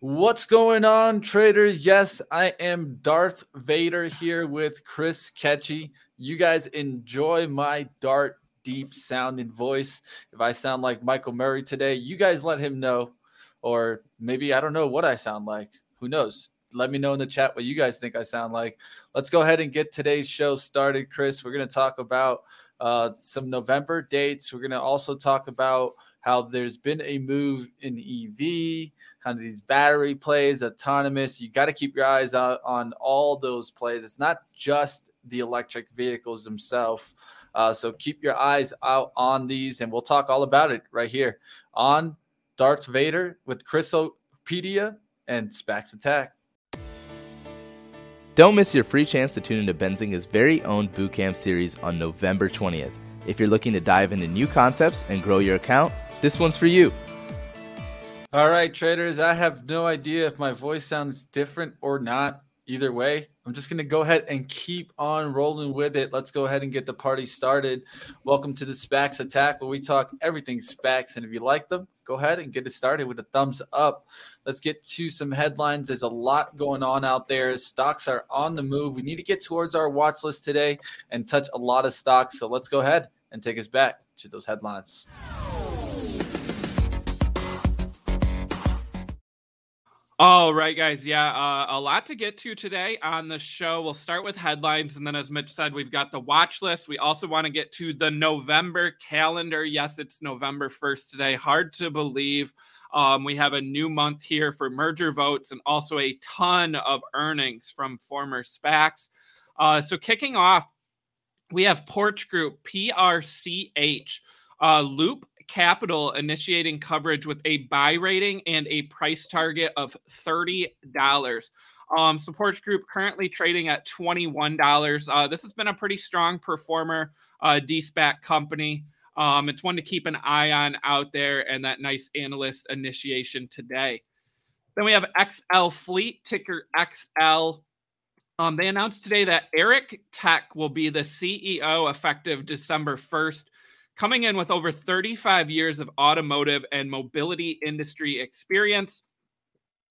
What's going on, traders? Yes, I am Darth Vader here with Chris Katje. You guys enjoy my dark, deep sounding voice. If I sound like Michael Murray today, you guys let him know. Or maybe I don't know what I sound like. Who knows? Let me know in the chat what you guys think I sound like. Let's go ahead and get today's show started, Chris. We're going to talk about uh, some November dates. We're going to also talk about how there's been a move in EV, kind of these battery plays, autonomous. You got to keep your eyes out on all those plays. It's not just the electric vehicles themselves. Uh, so keep your eyes out on these, and we'll talk all about it right here on Darth Vader with Chrisopedia and SPACs Attack. Don't miss your free chance to tune into Benzinga's very own bootcamp series on November 20th. If you're looking to dive into new concepts and grow your account, this one's for you. All right, traders. I have no idea if my voice sounds different or not. Either way, I'm just going to go ahead and keep on rolling with it. Let's go ahead and get the party started. Welcome to the SPACs Attack, where we talk everything SPACs. And if you like them, go ahead and get it started with a thumbs up. Let's get to some headlines. There's a lot going on out there. Stocks are on the move. We need to get towards our watch list today and touch a lot of stocks. So let's go ahead and take us back to those headlines. All right, guys. Yeah, uh, a lot to get to today on the show. We'll start with headlines. And then, as Mitch said, we've got the watch list. We also want to get to the November calendar. Yes, it's November 1st today. Hard to believe. Um, we have a new month here for merger votes and also a ton of earnings from former SPACs. Uh, so, kicking off, we have Porch Group, PRCH. Uh, Loop Capital initiating coverage with a buy rating and a price target of $30. Um, so Porch Group currently trading at $21. Uh, this has been a pretty strong performer, uh, DSPAC company. Um, it's one to keep an eye on out there and that nice analyst initiation today. Then we have XL Fleet, ticker XL. Um, they announced today that Eric Tech will be the CEO effective December 1st coming in with over 35 years of automotive and mobility industry experience.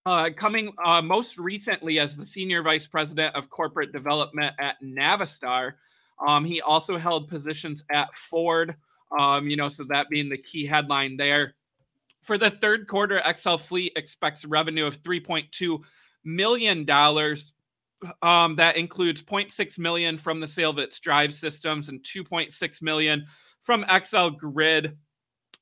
Uh, coming uh, most recently as the senior vice president of corporate development at Navistar. Um, he also held positions at Ford, um, you know, so that being the key headline there. For the third quarter, XL Fleet expects revenue of $3.2 million. Um, that includes 0.6 million from the sale of its drive systems and 2.6 million from XL Grid.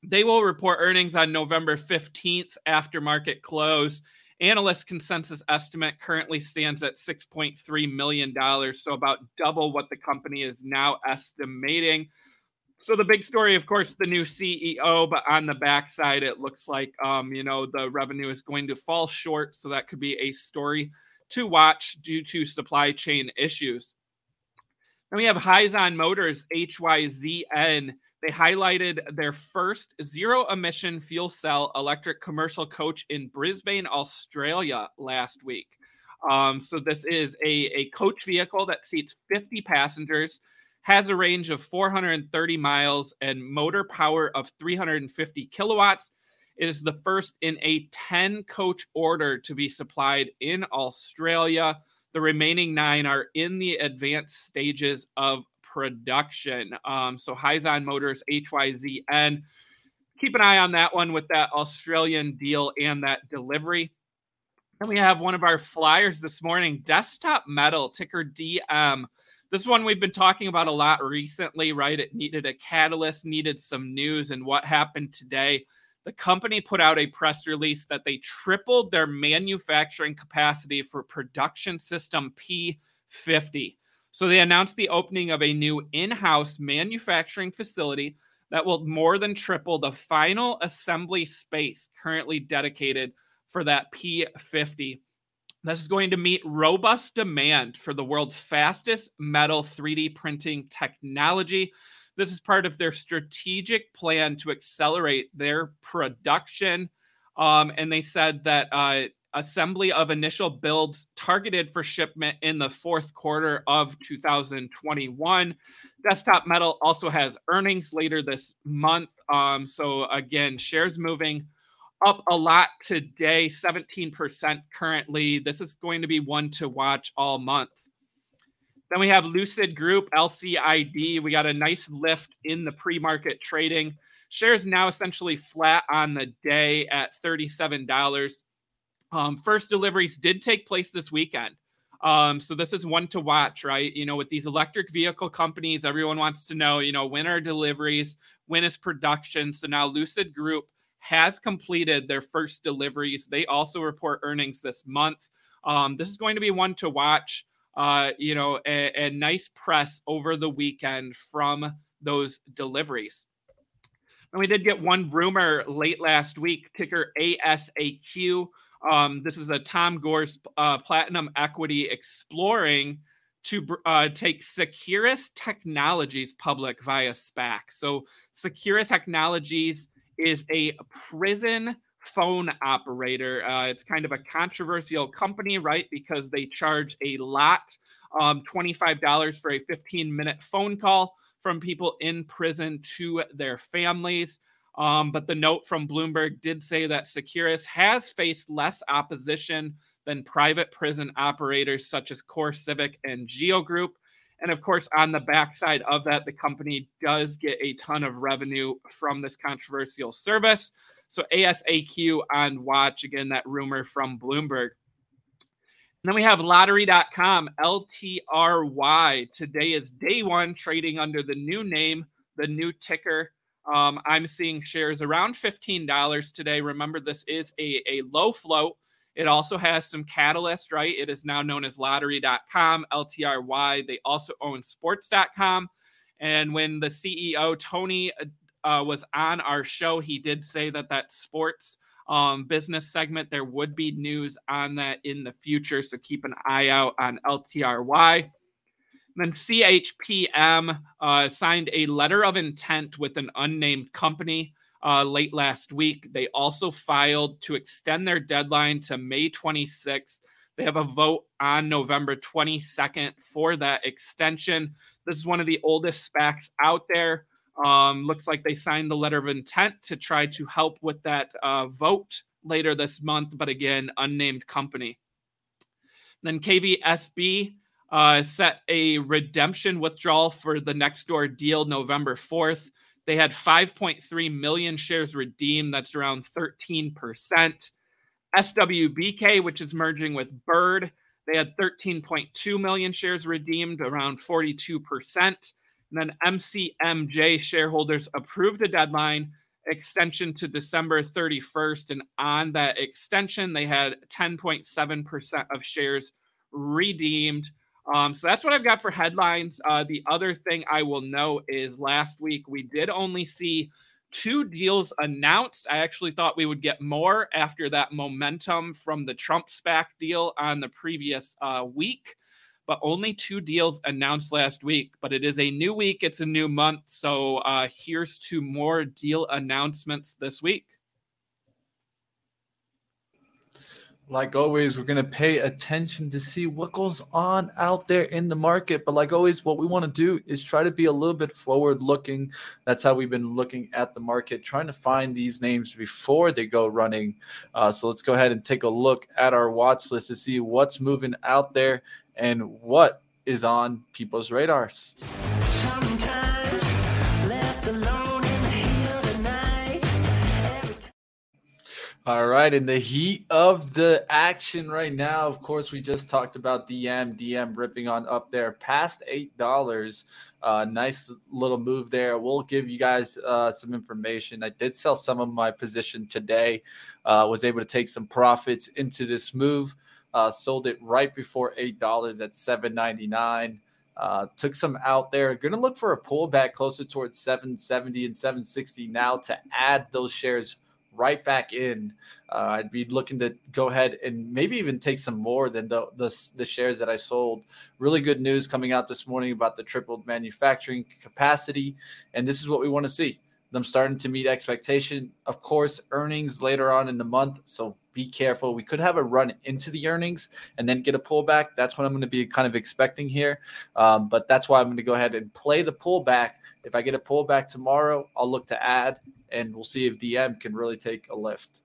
They will report earnings on November 15th after market close. Analyst consensus estimate currently stands at $6.3 million, so about double what the company is now estimating. So the big story, of course, the new CEO, but on the backside, it looks like um, you know the revenue is going to fall short. So that could be a story to watch due to supply chain issues. Then we have Hyzon Motors, HYZN. They highlighted their first zero emission fuel cell electric commercial coach in Brisbane, Australia last week. Um, so, this is a, a coach vehicle that seats 50 passengers, has a range of 430 miles, and motor power of 350 kilowatts. It is the first in a 10 coach order to be supplied in Australia. The remaining nine are in the advanced stages of production. Um, so Hyzon Motors, HYZN. Keep an eye on that one with that Australian deal and that delivery. And we have one of our flyers this morning, Desktop Metal, ticker DM. This one we've been talking about a lot recently, right? It needed a catalyst, needed some news, and what happened today the company put out a press release that they tripled their manufacturing capacity for production system P50. So they announced the opening of a new in house manufacturing facility that will more than triple the final assembly space currently dedicated for that P50. This is going to meet robust demand for the world's fastest metal 3D printing technology. This is part of their strategic plan to accelerate their production. Um, and they said that uh, assembly of initial builds targeted for shipment in the fourth quarter of 2021. Desktop Metal also has earnings later this month. Um, so, again, shares moving up a lot today, 17% currently. This is going to be one to watch all month. Then we have Lucid Group, LCID. We got a nice lift in the pre market trading. Shares now essentially flat on the day at $37. Um, first deliveries did take place this weekend. Um, so this is one to watch, right? You know, with these electric vehicle companies, everyone wants to know, you know, when are deliveries, when is production. So now Lucid Group has completed their first deliveries. They also report earnings this month. Um, this is going to be one to watch. Uh, you know, a, a nice press over the weekend from those deliveries. And we did get one rumor late last week, ticker ASAQ. Um, this is a Tom Gores uh, Platinum Equity exploring to uh, take Securus Technologies public via SPAC. So, Securus Technologies is a prison phone operator. Uh, it's kind of a controversial company, right? Because they charge a lot um, $25 for a 15 minute phone call from people in prison to their families. Um, but the note from Bloomberg did say that Securus has faced less opposition than private prison operators such as CoreCivic and Geo Group. And of course, on the backside of that, the company does get a ton of revenue from this controversial service. So ASAQ on watch again, that rumor from Bloomberg. And then we have lottery.com, LTRY. Today is day one, trading under the new name, the new ticker. Um, I'm seeing shares around $15 today. Remember, this is a, a low float. It also has some catalyst, right? It is now known as lottery.com, LTRY. They also own sports.com. And when the CEO, Tony, uh, was on our show, he did say that that sports um, business segment, there would be news on that in the future. So keep an eye out on LTRY. then CHPM uh, signed a letter of intent with an unnamed company uh, late last week. They also filed to extend their deadline to May 26th. They have a vote on November 22nd for that extension. This is one of the oldest SPACs out there. Um, looks like they signed the letter of intent to try to help with that uh, vote later this month, but again, unnamed company. Then KVSB uh, set a redemption withdrawal for the Nextdoor deal November 4th. They had 5.3 million shares redeemed. That's around 13%. SWBK, which is merging with Bird, they had 13.2 million shares redeemed, around 42%. And then MCMJ shareholders approved a deadline extension to December 31st. And on that extension, they had 10.7% of shares redeemed. Um, so that's what I've got for headlines. Uh, the other thing I will note is last week we did only see two deals announced. I actually thought we would get more after that momentum from the Trump SPAC deal on the previous uh, week but only two deals announced last week. But it is a new week, it's a new month. So uh, here's to more deal announcements this week. Like always, we're going to pay attention to see what goes on out there in the market. But like always, what we want to do is try to be a little bit forward looking. That's how we've been looking at the market, trying to find these names before they go running. Uh, so let's go ahead and take a look at our watch list to see what's moving out there and what is on people's radars. All right, in the heat of the action right now, of course, we just talked about DM, DM ripping on up there past eight dollars. Uh, nice little move there. We'll give you guys uh, some information. I did sell some of my position today. Uh, was able to take some profits into this move. Uh, sold it right before eight dollars at seven ninety nine. Uh, took some out there. Going to look for a pullback closer towards 770 and 760 now to add those shares right back in. Uh, I'd be looking to go ahead and maybe even take some more than the, the, the shares that I sold. Really good news coming out this morning about the tripled manufacturing capacity, and this is what we want to see. Them starting to meet expectation. Of course, earnings later on in the month, so be careful. We could have a run into the earnings and then get a pullback. That's what I'm going to be kind of expecting here. Um, but that's why I'm going to go ahead and play the pullback. If I get a pullback tomorrow, I'll look to add and we'll see if DM can really take a lift.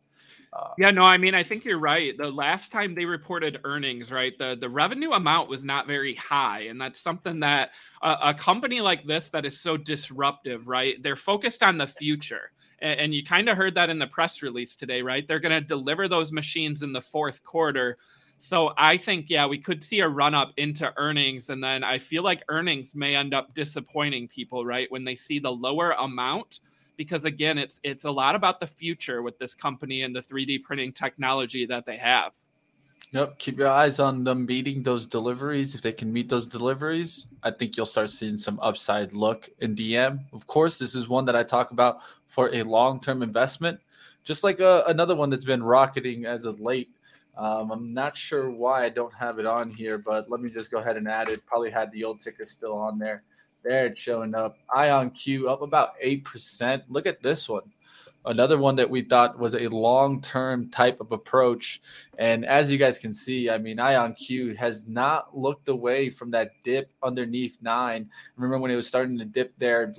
Uh, yeah, no, I mean, I think you're right. The last time they reported earnings, right, the the revenue amount was not very high, and that's something that a, a company like this that is so disruptive, right? They're focused on the future. And, and you kind of heard that in the press release today, right? They're going to deliver those machines in the fourth quarter. So I think, yeah, we could see a run up into earnings. And then I feel like earnings may end up disappointing people, right? When they see the lower amount, because again, it's it's a lot about the future with this company and the 3D printing technology that they have. Yep. Keep your eyes on them meeting those deliveries. If they can meet those deliveries, I think you'll start seeing some upside look in DM. Of course, this is one that I talk about for a long term investment, just like a, uh, another one that's been rocketing as of late um, I'm not sure why I don't have it on here, but let me just go ahead and add it. Probably had the old ticker still on there. There it's showing up. IonQ up about 8%. Look at this one. Another one that we thought was a long term type of approach. And as you guys can see, I mean, IonQ has not looked away from that dip underneath nine. Remember when it was starting to dip there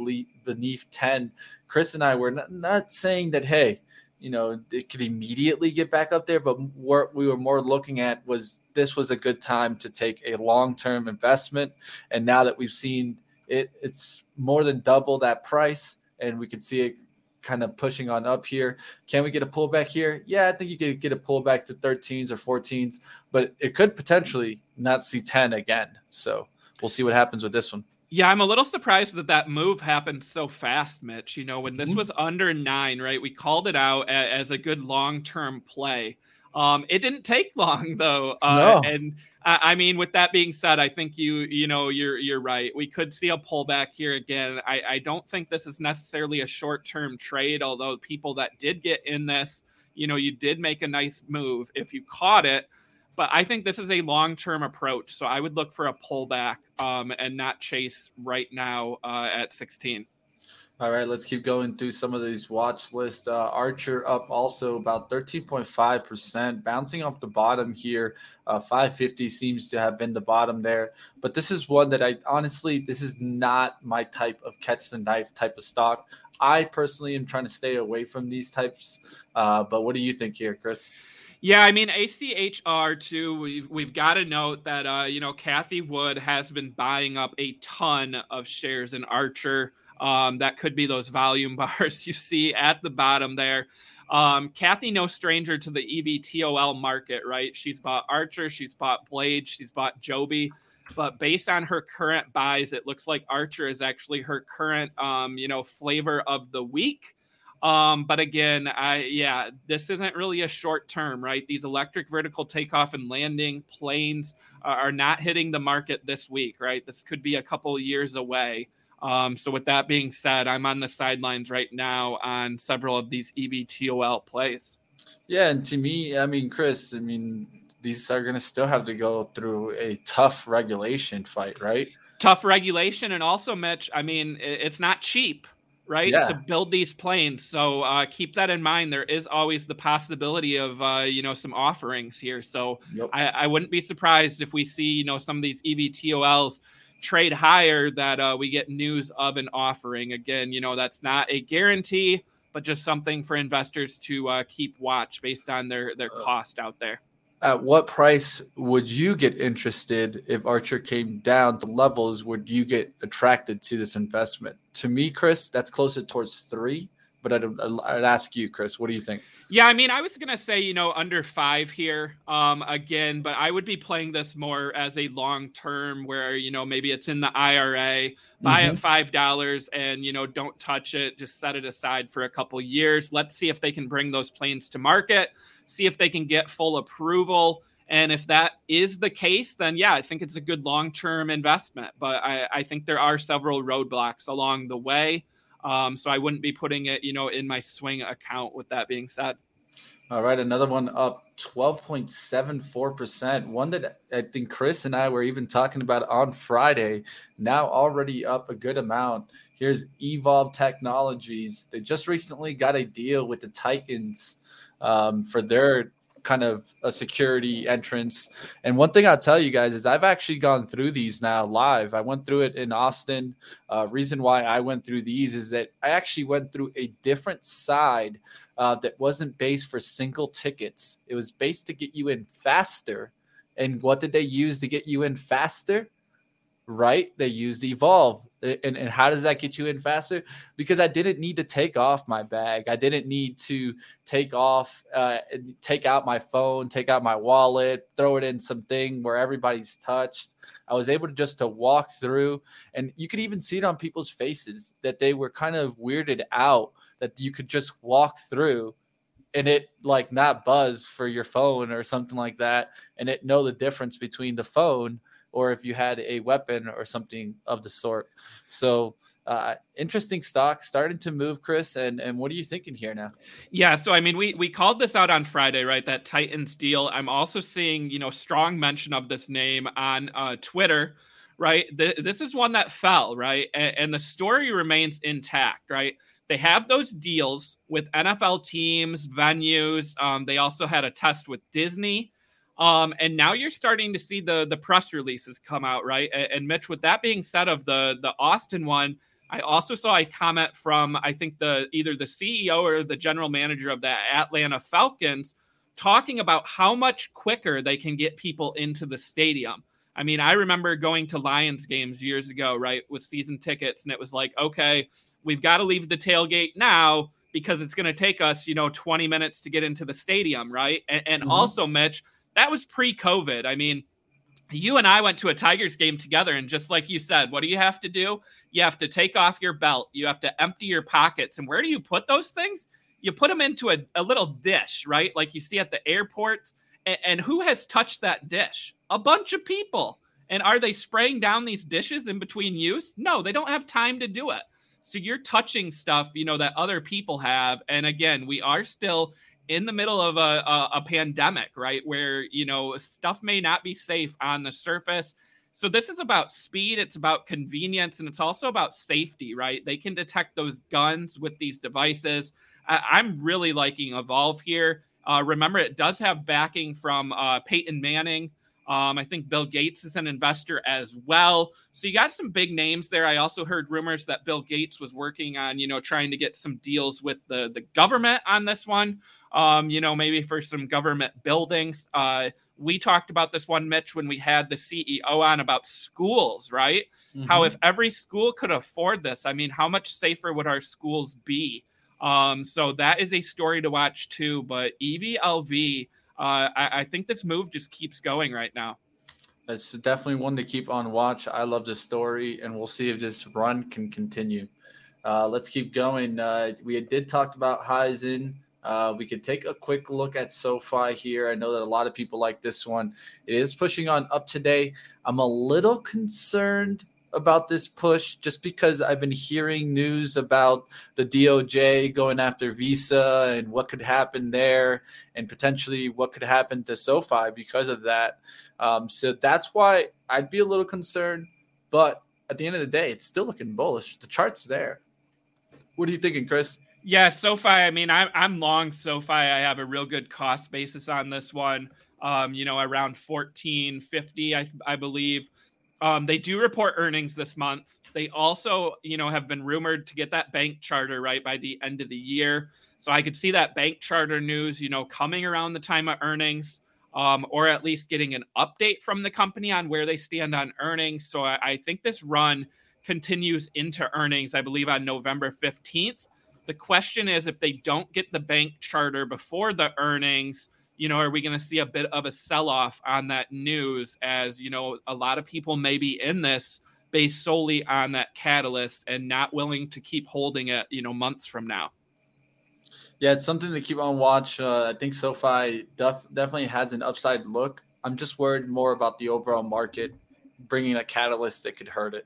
beneath 10? Chris and I were not, not saying that, hey, you know it could immediately get back up there but what we were more looking at was this was a good time to take a long-term investment and now that we've seen it it's more than double that price and we can see it kind of pushing on up here can we get a pullback here yeah i think you could get a pullback to 13s or 14s but it could potentially not see 10 again so we'll see what happens with this one yeah, I'm a little surprised that that move happened so fast, Mitch. You know, when this mm-hmm. was under nine, right? We called it out as a good long term play. Um, it didn't take long though, uh, no. and I mean, with that being said, I think you you know you're you're right. We could see a pullback here again. I, I don't think this is necessarily a short term trade, although people that did get in this, you know, you did make a nice move if you caught it but I think this is a long term approach. So I would look for a pullback um, and not chase right now uh, at 16. All right, let's keep going through some of these watch list. Uh, Archer up also about 13.5%, bouncing off the bottom here. Uh, 550 seems to have been the bottom there. But this is one that I honestly, this is not my type of catch the knife type of stock. I personally am trying to stay away from these types. Uh, but what do you think here, Chris? Yeah, I mean ACHR too. We've we've got to note that uh, you know Cathie Wood has been buying up a ton of shares in Archer. Um, that could be those volume bars you see at the bottom there. Um, Cathie, no stranger to the EVTOL market, right? She's bought Archer, she's bought Blade, she's bought Joby. But based on her current buys, it looks like Archer is actually her current, um, you know, flavor of the week. Um, but again, I yeah, this isn't really a short term, right? These electric vertical takeoff and landing planes are, are not hitting the market this week, right? This could be a couple years away. Um, so with that being said, I'm on the sidelines right now on several of these EVTOL plays. Yeah, and to me, I mean, Chris, I mean, these are going to still have to go through a tough regulation fight, right? Tough regulation, and also, Mitch. I mean, it's not cheap, right? Yeah. To build these planes. So uh, keep that in mind. There is always the possibility of uh, you know some offerings here. So yep. I, I, wouldn't be surprised if we see you know some of these EVTOLs trade higher that uh, we get news of an offering. Again, you know that's not a guarantee, but just something for investors to uh, keep watch based on their their uh, cost out there at what price would you get interested if Archer came down to levels? Would you get attracted to this investment? To me, Chris, that's closer towards three. But I'd, I'd ask you, Chris, what do you think? Yeah, I mean, I was gonna say you know under five here um, again, but I would be playing this more as a long term, where you know maybe it's in the IRA, buy mm-hmm. at five dollars, and you know don't touch it, just set it aside for a couple years. Let's see if they can bring those planes to market see if they can get full approval. And if that is the case, then yeah, I think it's a good long term investment. But I, I, think there are several roadblocks along the way. Um, so I wouldn't be putting it, you know, in my swing account with that being said. All right, another one up 12.74%. One that I think Chris and I were even talking about on Friday, now already up a good amount. Here's Evolv Technologies. They just recently got a deal with the Titans um, for their kind of a security entrance. And one thing I'll tell you guys is I've actually gone through these now live. I went through it in Austin. Uh, reason why I went through these is that I actually went through a different side uh, that wasn't based for single tickets. It was based to get you in faster. And what did they use to get you in faster? Right? They used Evolv. And, and how does that get you in faster? Because I didn't need to take off my bag. I didn't need to take off, uh, take out my phone, take out my wallet, throw it in something where everybody's touched. I was able to just to walk through, and you could even see it on people's faces that they were kind of weirded out that you could just walk through and it like not buzz for your phone or something like that and it know the difference between the phone or if you had a weapon or something of the sort. So uh, interesting stock starting to move, Chris. And and what are you thinking here now? Yeah, so I mean, we we called this out on Friday, right? That Titans deal. I'm also seeing you know strong mention of this name on uh, Twitter. Right, this is one that fell, right, and, and the story remains intact, right. They have those deals with NFL teams, venues. Um, they also had a test with Disney um, and now you're starting to see the the press releases come out, right? And, and, Mitch, with that being said, of the the Austin one, I also saw a comment from I think the either the CEO or the general manager of the Atlanta Falcons talking about how much quicker they can get people into the stadium. I mean, I remember going to Lions games years ago, right, with season tickets, and it was like, okay, we've got to leave the tailgate now because it's going to take us, you know, 20 minutes to get into the stadium, right? And, and mm-hmm. also, Mitch, that was pre-COVID. I mean, you and I went to a Tigers game together, and just like you said, what do you have to do? You have to take off your belt. You have to empty your pockets. And where do you put those things? You put them into a, a little dish, right? Like you see at the airports. And, and who has touched that dish? A bunch of people. And are they spraying down these dishes in between use? No, they don't have time to do it. So you're touching stuff, you know, that other people have. And again, we are still in the middle of a, a, a, pandemic, right? Where, you know, stuff may not be safe on the surface. So this is about speed, it's about convenience, and it's also about safety, right? They can detect those guns with these devices. I, am really liking Evolv here. Uh, remember, it does have backing from uh, Peyton Manning. Um, I think Bill Gates is an investor as well. So you got some big names there. I also heard rumors that Bill Gates was working on, you know, trying to get some deals with the the government on this one um, you know, maybe for some government buildings. Uh, we talked about this one, Mitch, when we had the CEO on about schools, right? Mm-hmm. How if every school could afford this, I mean, how much safer would our schools be? Um, so that is a story to watch too. But EVLV, uh, I, I think this move just keeps going right now. It's definitely one to keep on watch. I love this story, and we'll see if this run can continue. Uh, let's keep going. Uh, we did talk about Hyzon. Uh, we could take a quick look at SoFi here. I know that a lot of people like this one. It is pushing on up today. I'm a little concerned about this push just because I've been hearing news about the DOJ going after Visa and what could happen there and potentially what could happen to SoFi because of that. Um, so that's why I'd be a little concerned. But at the end of the day, it's still looking bullish. The chart's there. What are you thinking, Chris? Yeah, SoFi. I mean, I'm I'm long SoFi. I have a real good cost basis on this one. Um, you know, around 1450, I I believe. Um, they do report earnings this month. They also, you know, have been rumored to get that bank charter right by the end of the year. So I could see that bank charter news, you know, coming around the time of earnings, um, or at least getting an update from the company on where they stand on earnings. So I, I think this run continues into earnings. I believe on November 15th. The question is if they don't get the bank charter before the earnings, you know, are we going to see a bit of a sell off on that news as, you know, a lot of people may be in this based solely on that catalyst and not willing to keep holding it, you know, months from now? Yeah, it's something to keep on watch. Uh, I think SoFi def- definitely has an upside look. I'm just worried more about the overall market bringing a catalyst that could hurt it.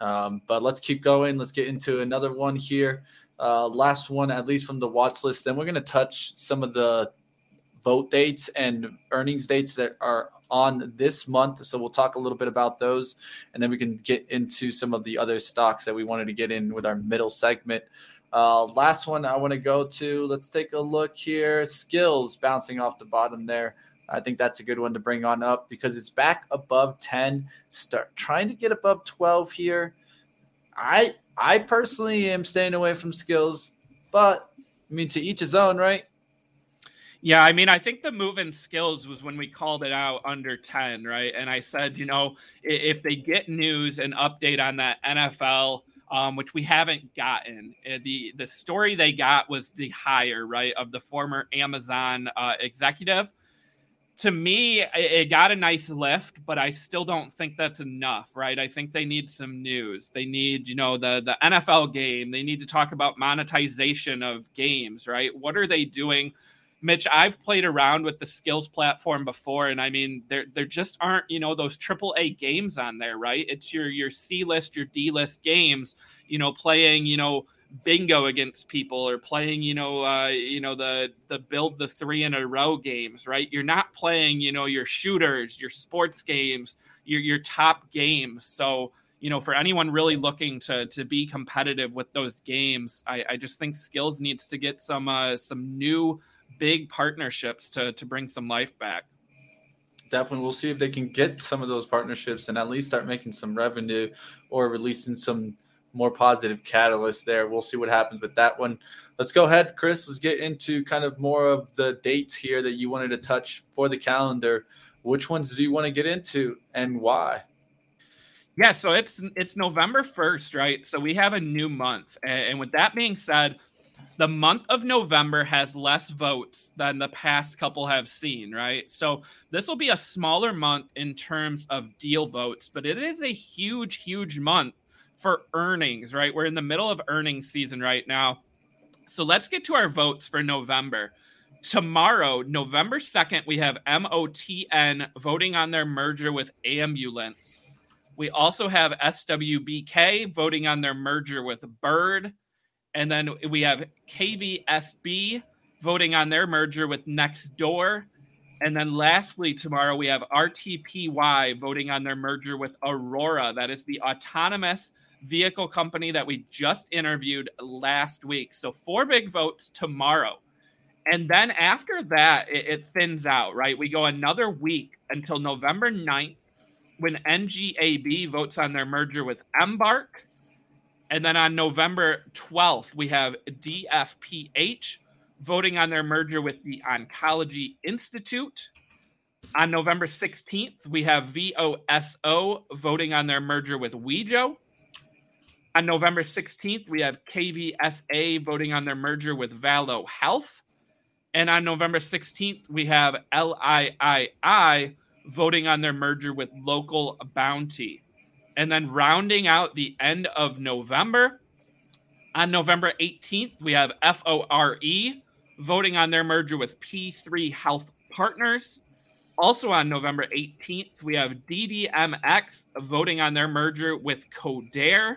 Um, but let's keep going. Let's get into another one here. Uh, last one, at least from the watch list. Then we're going to touch some of the vote dates and earnings dates that are on this month. So we'll talk a little bit about those, and then we can get into some of the other stocks that we wanted to get in with our middle segment. Uh, last one I want to go to. Let's take a look here. Skillz bouncing off the bottom there. I think that's a good one to bring on up because it's back above 10. Start trying to get above 12 here. I I personally am staying away from Skillz, but I mean to each his own, right? Yeah, I mean, I think the move in Skillz was when we called it out under 10, right? And I said, you know, if they get news and update on that NFL, um, which we haven't gotten, eh, the the story they got was the hire, right, of the former Amazon uh, executive. To me, it got a nice lift, but I still don't think that's enough, right? I think they need some news. They need, you know, the the NFL game. They need to talk about monetization of games, right? What are they doing? Mitch, I've played around with the Skillz platform before, and I mean, there there just aren't you know those triple A games on there, right? It's your your C list, your D list games, you know, playing you know bingo against people or playing you know uh, you know the the build the three in a row games, right? You're not playing you know your shooters, your sports games, your your top games. So you know, for anyone really looking to to be competitive with those games, I, I just think Skillz needs to get some uh, some new big partnerships to to bring some life back. Definitely, we'll see if they can get some of those partnerships and at least start making some revenue or releasing some more positive catalyst there. We'll see what happens with that one. Let's go ahead, Chris. Let's get into kind of more of the dates here that you wanted to touch for the calendar. Which ones do you want to get into and why? Yeah, so it's it's November 1st, right? So we have a new month. And with that being said, the month of November has less votes than the past couple have seen, right? So this will be a smaller month in terms of deal votes, but it is a huge, huge month for earnings, right? We're in the middle of earnings season right now. So let's get to our votes for November. Tomorrow, November 2nd, we have MOTN voting on their merger with Ambulnz. We also have SWBK voting on their merger with Bird. And then we have KVSB voting on their merger with Nextdoor. And then lastly, tomorrow we have RTPY voting on their merger with Aurora. That is the autonomous vehicle company that we just interviewed last week. So, four big votes tomorrow. And then after that, it, it thins out, right? We go another week until November 9th when NGAB votes on their merger with Embark. And then on November 12th, we have DFPH voting on their merger with the Oncology Institute. On November 16th, we have VOSO voting on their merger with Wejo. On November 16th, we have KVSA voting on their merger with Valo Health. And on November 16th, we have LIII voting on their merger with Local Bounti. And then rounding out the end of November, on November 18th, we have FORE voting on their merger with P3 Health Partners. Also on November 18th, we have DDMX voting on their merger with Codere.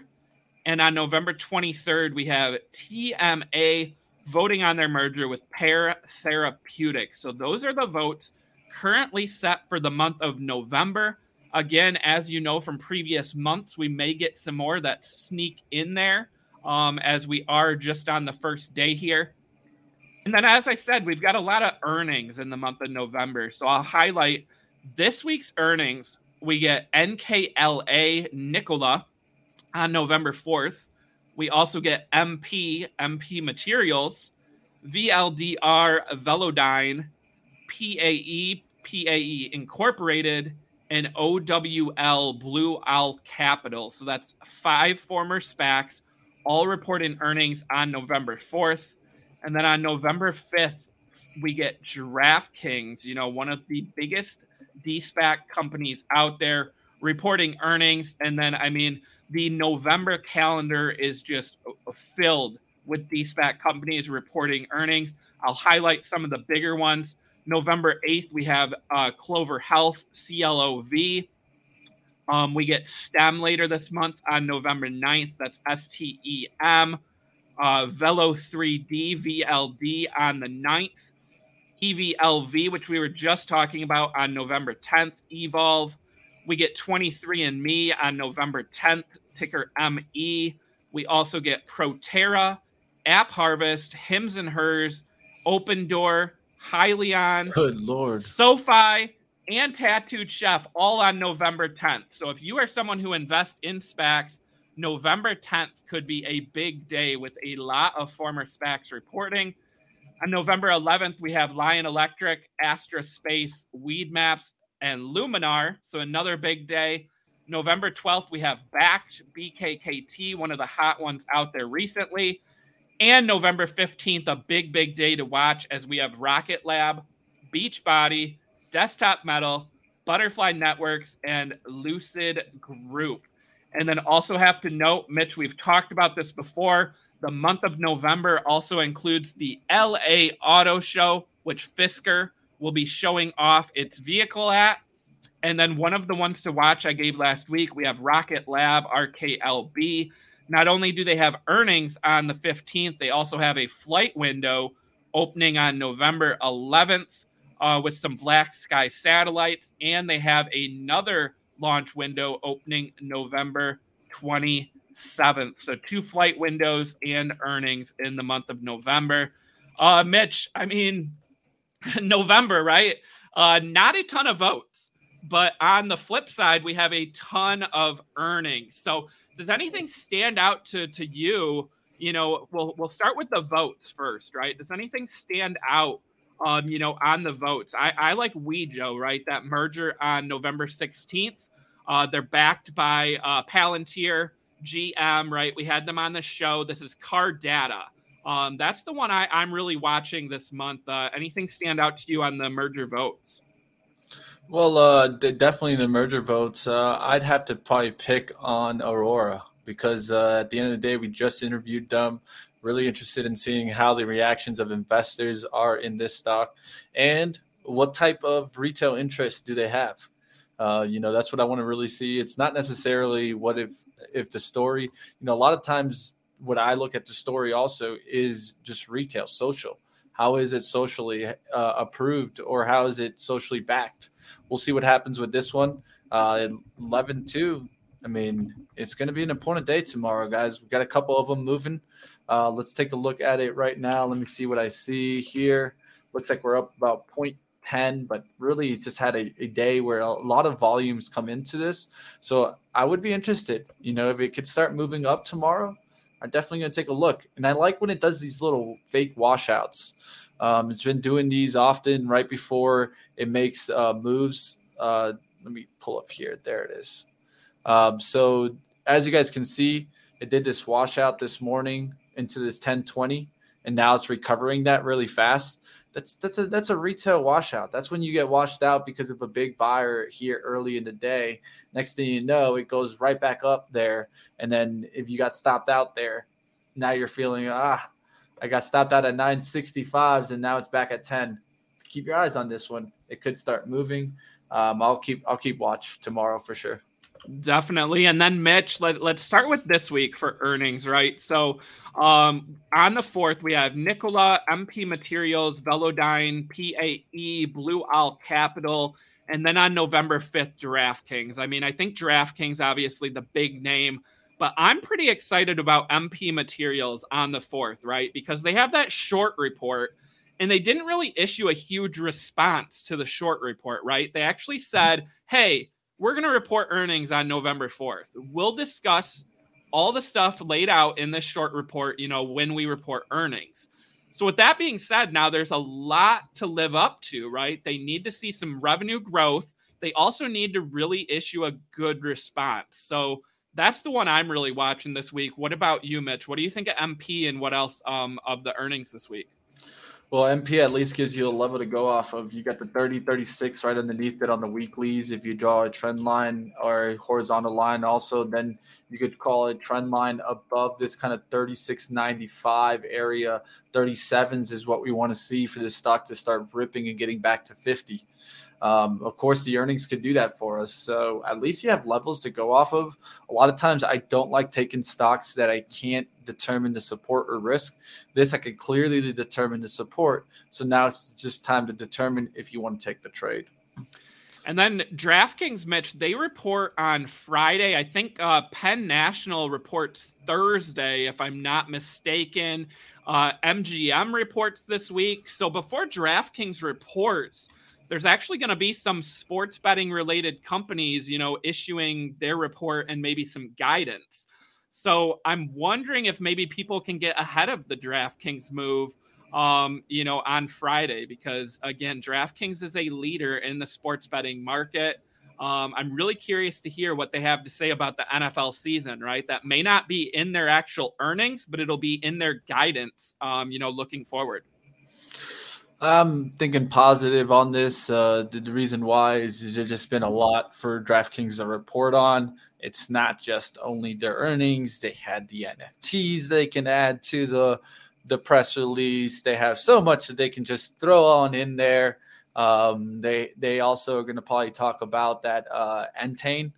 And on November 23rd, we have TMA voting on their merger with Pear Therapeutics. So those are the votes currently set for the month of November. Again, as you know from previous months, we may get some more that sneak in there um, as we are just on the first day here. And then, as I said, we've got a lot of earnings in the month of November. So I'll highlight this week's earnings. We get NKLA Nikola on November 4th. We also get MP, MP Materials, VLDR Velodyne, PAE, PAE Incorporated, and OWL Blue Owl Capital. So that's five former SPACs, all reporting earnings on November 4th. And then on November 5th, we get DraftKings, you know, one of the biggest DSPAC companies out there reporting earnings. And then, I mean, the November calendar is just filled with DSPAC companies reporting earnings. I'll highlight some of the bigger ones. November 8th, we have uh, Clover Health, CLOV. Um, we get STEM later this month on November 9th. That's S T E M. Uh, Velo 3D, VLD on the 9th. EVLV, which we were just talking about on November 10th. Evolv. We get 23andMe on November 10th, ticker ME. We also get Proterra App Harvest, Hims and Hers, Opendoor, Hyliion, Good lord. SoFi, and Tattooed Chef all on November 10th. So if you are someone who invests in SPACs, November 10th could be a big day with a lot of former SPACs reporting. On November 11th, we have Lion Electric, Astra Space, Weed Maps, and Luminar. So another big day. November 12th, we have Bakkt BKKT, one of the hot ones out there recently. And November 15th, a big, big day to watch as we have Rocket Lab, Beachbody, Desktop Metal, Butterfly Networks, and Lucid Group. And then also have to note, Mitch, we've talked about this before. The month of November also includes the LA Auto Show, which Fisker will be showing off its vehicle at. And then one of the ones to watch I gave last week, we have Rocket Lab RKLB. Not only do they have earnings on the 15th, they also have a flight window opening on November 11th uh, with some BlackSky satellites. And they have another launch window opening November 27th. So two flight windows and earnings in the month of November. Uh, Mitch, I mean, November, right? Uh, not a ton of votes, but on the flip side, we have a ton of earnings. So, does anything stand out to to you? You know, we'll we'll start with the votes first, right? Does anything stand out? Um, you know, on the votes, I, I like Wejo, right? That merger on November 16th. Uh, they're backed by uh, Palantir, GM, right? We had them on the show. This is Car Data. Um, that's the one I, I'm really watching this month. Uh, anything stand out to you on the merger votes? Well, uh, d- definitely the merger votes. Uh, I'd have to probably pick on Aurora because uh, at the end of the day, we just interviewed them. Really interested in seeing how the reactions of investors are in this stock and what type of retail interest do they have. Uh, you know, that's what I want to really see. It's not necessarily what if if the story. You know, a lot of times what I look at the story also is just retail, social. How is it socially uh, approved or how is it socially backed? We'll see what happens with this one. Uh, 11 2. I mean, it's going to be an important day tomorrow, guys. We've got a couple of them moving. Uh, let's take a look at it right now. Let me see what I see here. Looks like we're up about 0.10, but really just had a, a day where a lot of volumes come into this. So I would be interested, you know, if it could start moving up tomorrow, I'm definitely going to take a look. And I like when it does these little fake washouts. Um, it's been doing these often right before it makes uh, moves. Uh, let me pull up here. There it is. Um, so as you guys can see, it did this washout this morning into this 1020, and now it's recovering that really fast. That's that's a that's a retail washout. That's when you get washed out because of a big buyer here early in the day. Next thing you know, it goes right back up there, and then if you got stopped out there, now you're feeling ah, I got stopped out at 965s, and now it's back at 10. Keep your eyes on this one. It could start moving. Um, I'll keep I'll keep watch tomorrow for sure. Definitely. And then Mitch, let, let's start with this week for earnings, right? So um, on the fourth, we have Nikola, MP Materials, Velodyne, PAE, Blue Owl Capital, and then on November 5th, DraftKings. I mean, I think DraftKings obviously the big name, but I'm pretty excited about MP Materials on the fourth, right? Because they have that short report and they didn't really issue a huge response to the short report, right? They actually said, hey, we're going to report earnings on November 4th. We'll discuss all the stuff laid out in this short report, you know, when we report earnings. So, with that being said, now there's a lot to live up to, right? They need to see some revenue growth. They also need to really issue a good response. So, that's the one I'm really watching this week. What about you, Mitch? What do you think of MP and what else um, of the earnings this week? Well, MP at least gives you a level to go off of. You got the 30, 36 right underneath it on the weeklies. If you draw a trend line or a horizontal line, also, then you could call it trend line above this kind of 36.95 area. 37s is what we want to see for this stock to start ripping and getting back to 50. Um, of course, the earnings could do that for us. So at least you have levels to go off of. A lot of times, I don't like taking stocks that I can't determine the support or risk. This I can clearly determine the support. So now it's just time to determine if you want to take the trade. And then DraftKings, Mitch, they report on Friday. I think uh, Penn National reports Thursday, if I'm not mistaken. Uh, MGM reports this week. So before DraftKings reports, there's actually going to be some sports betting related companies, you know, issuing their report and maybe some guidance. So I'm wondering if maybe people can get ahead of the DraftKings move um, you know, on Friday because again, DraftKings is a leader in the sports betting market. Um, I'm really curious to hear what they have to say about the NFL season, right? That may not be in their actual earnings, but it'll be in their guidance, um, you know, looking forward. I'm thinking positive on this. Uh, the, the, reason why is there's just been a lot for DraftKings to report on. It's not just only their earnings; they had the NFTs they can add to the the press release. They have so much that they can just throw on in there. Um, they they also are going to probably talk about that uh, Entain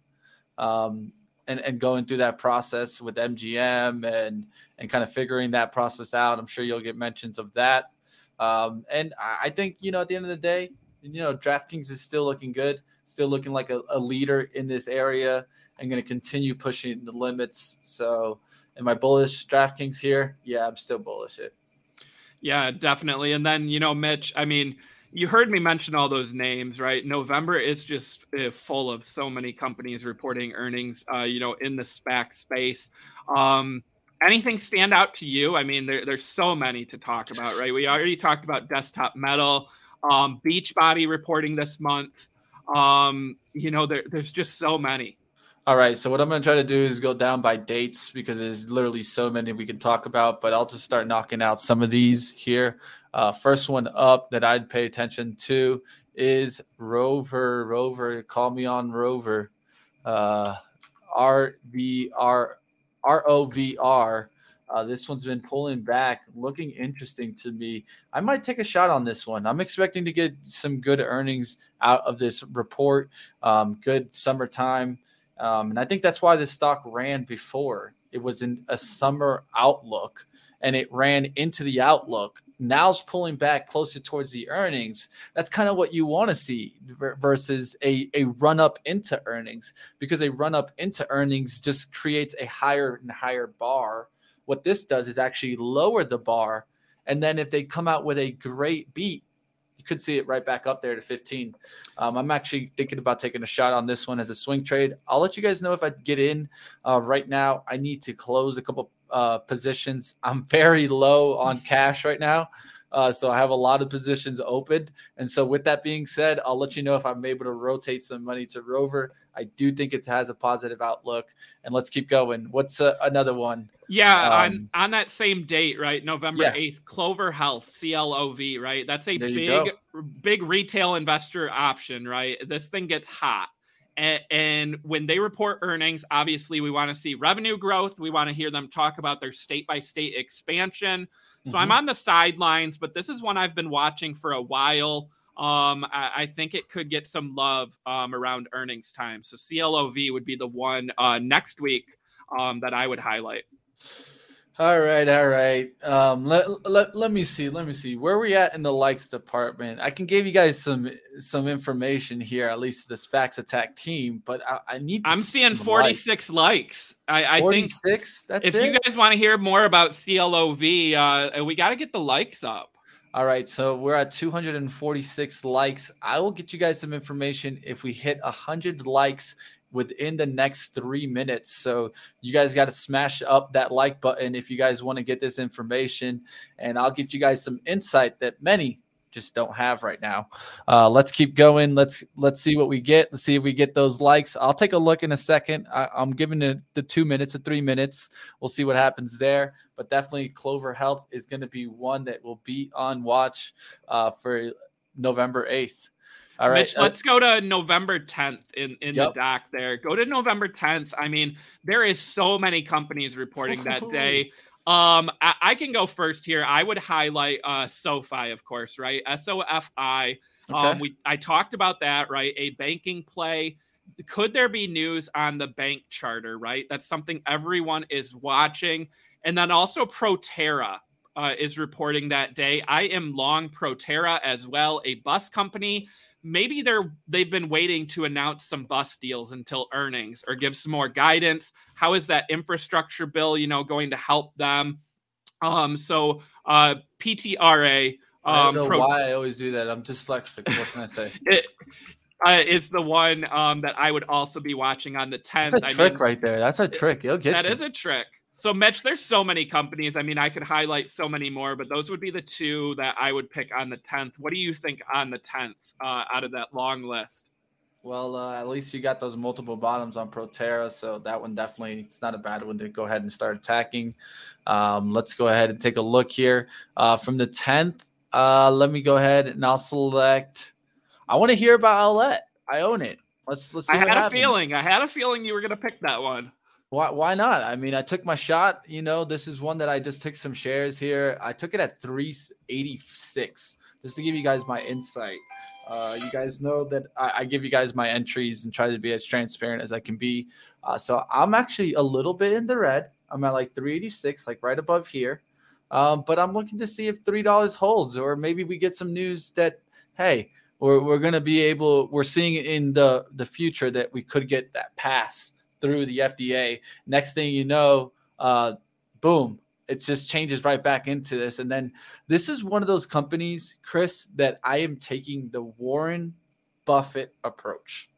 um, and and going through that process with MGM and and kind of figuring that process out. I'm sure you'll get mentions of that. Um, and I think you know at the end of the day, you know DraftKings is still looking good, still looking like a, a leader in this area, and going to continue pushing the limits. So Am I bullish DraftKings here? Yeah, I'm still bullish it. Yeah, definitely. And then, you know, Mitch, I mean, you heard me mention all those names, right? November is just uh, full of so many companies reporting earnings, uh, you know, in the SPAC space. Um, anything stand out to you? I mean, there, there's so many to talk about, right? We already talked about Desktop Metal, um, Beachbody reporting this month. Um, you know, there, there's just so many. All right. So what I'm going to try to do is go down by dates because there's literally so many we can talk about. But I'll just start knocking out some of these here. Uh, first one up that I'd pay attention to is Rover. Rover, call me on Rover. Uh, R V R R O V R. Uh, this one's been pulling back, looking interesting to me. I might take a shot on this one. I'm expecting to get some good earnings out of this report. Um, good summertime um, and I think that's why this stock ran before. It was in a summer outlook and it ran into the outlook. Now it's pulling back closer towards the earnings. That's kind of what you want to see versus a, a run up into earnings because a run up into earnings just creates a higher and higher bar. What this does is actually lower the bar. And then if they come out with a great beat, you could see it right back up there to 15. Um, I'm actually thinking about taking a shot on this one as a swing trade. I'll let you guys know if I get in. Uh, right now, I need to close a couple uh, positions. I'm very low on cash right now. Uh, so I have a lot of positions open. And so, with that being said, I'll let you know if I'm able to rotate some money to Rover. I do think it has a positive outlook. And let's keep going. What's uh, another one? Yeah, um, on on that same date, right? November yeah. 8th, Clover Health, CLOV, right? That's a big big retail investor option, right? This thing gets hot. And, and when they report earnings, obviously we want to see revenue growth. We want to hear them talk about their state by state expansion. So mm-hmm. I'm on the sidelines, but this is one I've been watching for a while. Um, I, I, think it could get some love um, around earnings time. So CLOV would be the one uh, next week um, that I would highlight. All right, all right. Um, let, let, let me see. Let me see. Where are we at in the likes department? I can give you guys some some information here, at least the SPACs attack team. But I, I need. I'm seeing 46 likes. likes. I, I 46? think 46. That's if it? you guys want to hear more about CLOV, uh, we got to get the likes up. All right, so we're at 246 likes. I will get you guys some information if we hit 100 likes within the next three minutes. So you guys got to smash up that like button if you guys want to get this information, and I'll get you guys some insight that many just don't have right now. Uh, let's keep going. Let's let's see what we get. Let's see if we get those likes. I'll take a look in a second. I, am giving it the two minutes to three minutes. We'll see what happens there. But definitely, Clover Health is going to be one that will be on watch uh, for November eighth. All right. Mitch, uh, let's go to November 10th in, in yep. the doc there. Go to November 10th. I mean, there is so many companies reporting that day. Um, I, I, can go first here. I would highlight uh SoFi, of course, right? S O F I. Um, we I talked about that, right? A banking play. Could there be news on the bank charter, right? That's something everyone is watching. And then also Proterra uh, is reporting that day. I am long Proterra as well, a bus company maybe they're they've been waiting to announce some bus deals until earnings or give some more guidance. How is that infrastructure bill, you know, going to help them? Um, so uh, PTRA. Um, I don't know pro- why I always do that. I'm dyslexic. What can I say? it, uh, is the one um, that I would also be watching on the 10th. That's a I trick mean, right there. That's a trick. It'll get That you. is a trick. So, Mitch, there's so many companies. I mean, I could highlight so many more, but those would be the two that I would pick on the 10th. What do you think on the 10th uh, out of that long list? Well, uh, at least you got those multiple bottoms on Proterra, so that one definitely it's not a bad one to go ahead and start attacking. Um, let's go ahead and take a look here uh, from the 10th. Uh, let me go ahead and I'll select I want to hear about Owlet. I own it. Let's let's. I had a feeling. I had a feeling you were going to pick that one. Why why not? I mean, I took my shot. You know, this is one that I just took some shares here. I took it at 386 just to give you guys my insight. Uh, you guys know that I, I, give you guys my entries and try to be as transparent as I can be. Uh, so I'm actually a little bit in the red. I'm at like 386, like right above here. Um, but I'm looking to see if three dollars holds, or maybe we get some news that hey, we're, we're going to be able we're seeing in the the future that we could get that pass through the fda next thing you know uh boom it just changes right back into this. And then this is one of those companies chris that i am taking the warren buffett approach.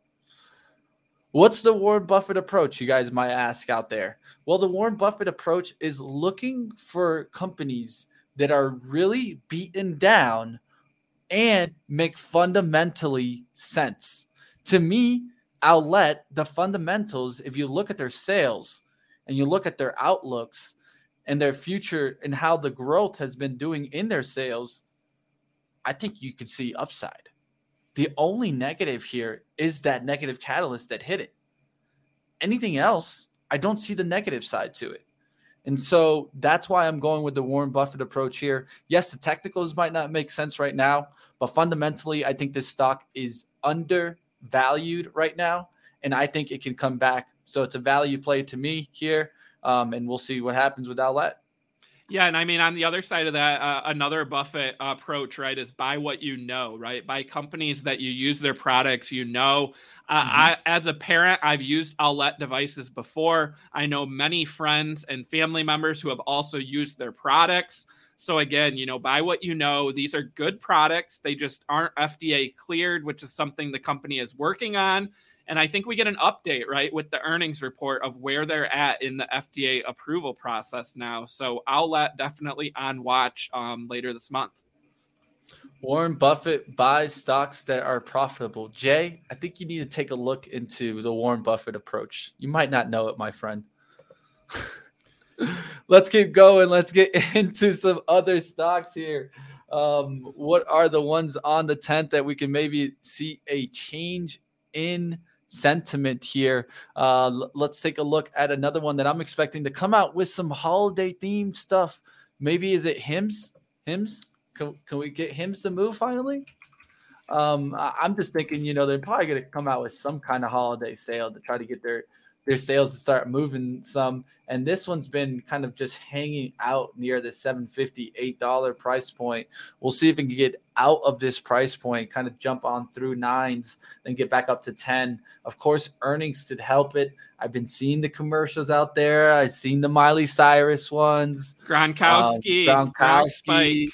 What's the warren buffett approach you guys might ask out there? Well the warren buffett approach is looking for companies that are really beaten down and make fundamentally sense. To me, Owlet, the fundamentals, if you look at their sales and you look at their outlooks and their future and how the growth has been doing in their sales, I think you could see upside. The only negative here is that negative catalyst that hit it. Anything else, I don't see the negative side to it. And so that's why I'm going with the Warren Buffett approach here. Yes, the technicals might not make sense right now, but fundamentally, I think this stock is undervalued right now. And I think it can come back. So it's a value play to me here. Um, and we'll see what happens with Owlet. Yeah, and I mean on the other side of that, uh, another Buffett approach, right, is buy what you know, right? Buy companies that you use their products, you know. Uh, mm-hmm. I, as a parent, I've used Owlet devices before. I know many friends and family members who have also used their products. So again, you know, buy what you know. These are good products. They just aren't FDA cleared, which is something the company is working on. And I think we get an update, right, with the earnings report of where they're at in the FDA approval process now. So Owlet definitely on watch um, later this month. Warren Buffett buys stocks that are profitable. Jay, I think you need to take a look into the Warren Buffett approach. You might not know it, my friend. Let's keep going. Let's get into some other stocks here. Um, what are the ones on the 10th that we can maybe see a change in sentiment here. Uh, l- let's take a look at another one that I'm expecting to come out with some holiday themed stuff. Maybe is it Hims? Hims? Can, can we get Hims to move finally? Um, I, I'm just thinking, you know, they're probably going to come out with some kind of holiday sale to try to get their their sales to start moving some. And this one's been kind of just hanging out near the $750, $8 price point. We'll see if we can get out of this price point, kind of jump on through nines, then get back up to 10. Of course, earnings to help it. I've been seeing the commercials out there. I've seen the Miley Cyrus ones. Gronkowski. Um, Gronkowski.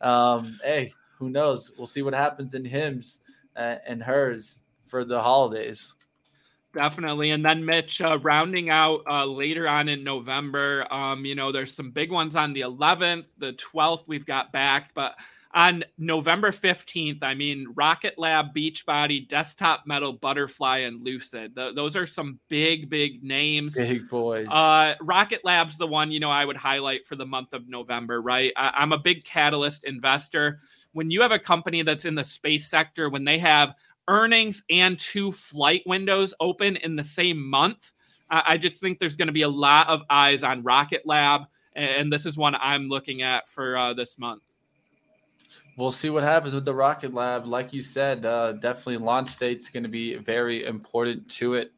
Um, hey, who knows? We'll see what happens in Hims uh, and hers for the holidays. Definitely. And then Mitch, uh, rounding out uh, later on in November, um, you know, there's some big ones on the 11th, the 12th, we've got back. But on November 15th, I mean, Rocket Lab, Beachbody, Desktop Metal, Butterfly, and Lucid. Those are some big, big names. Big boys. Uh, Rocket Lab's the one, you know, I would highlight for the month of November, right? I, I'm a big Catalyst investor. When you have a company that's in the space sector, when they have earnings and two flight windows open in the same month. I just think there's going to be a lot of eyes on Rocket Lab, and this is one I'm looking at for uh, this month. We'll see what happens with the Rocket Lab. Like you said, uh, definitely launch date's going to be very important to it.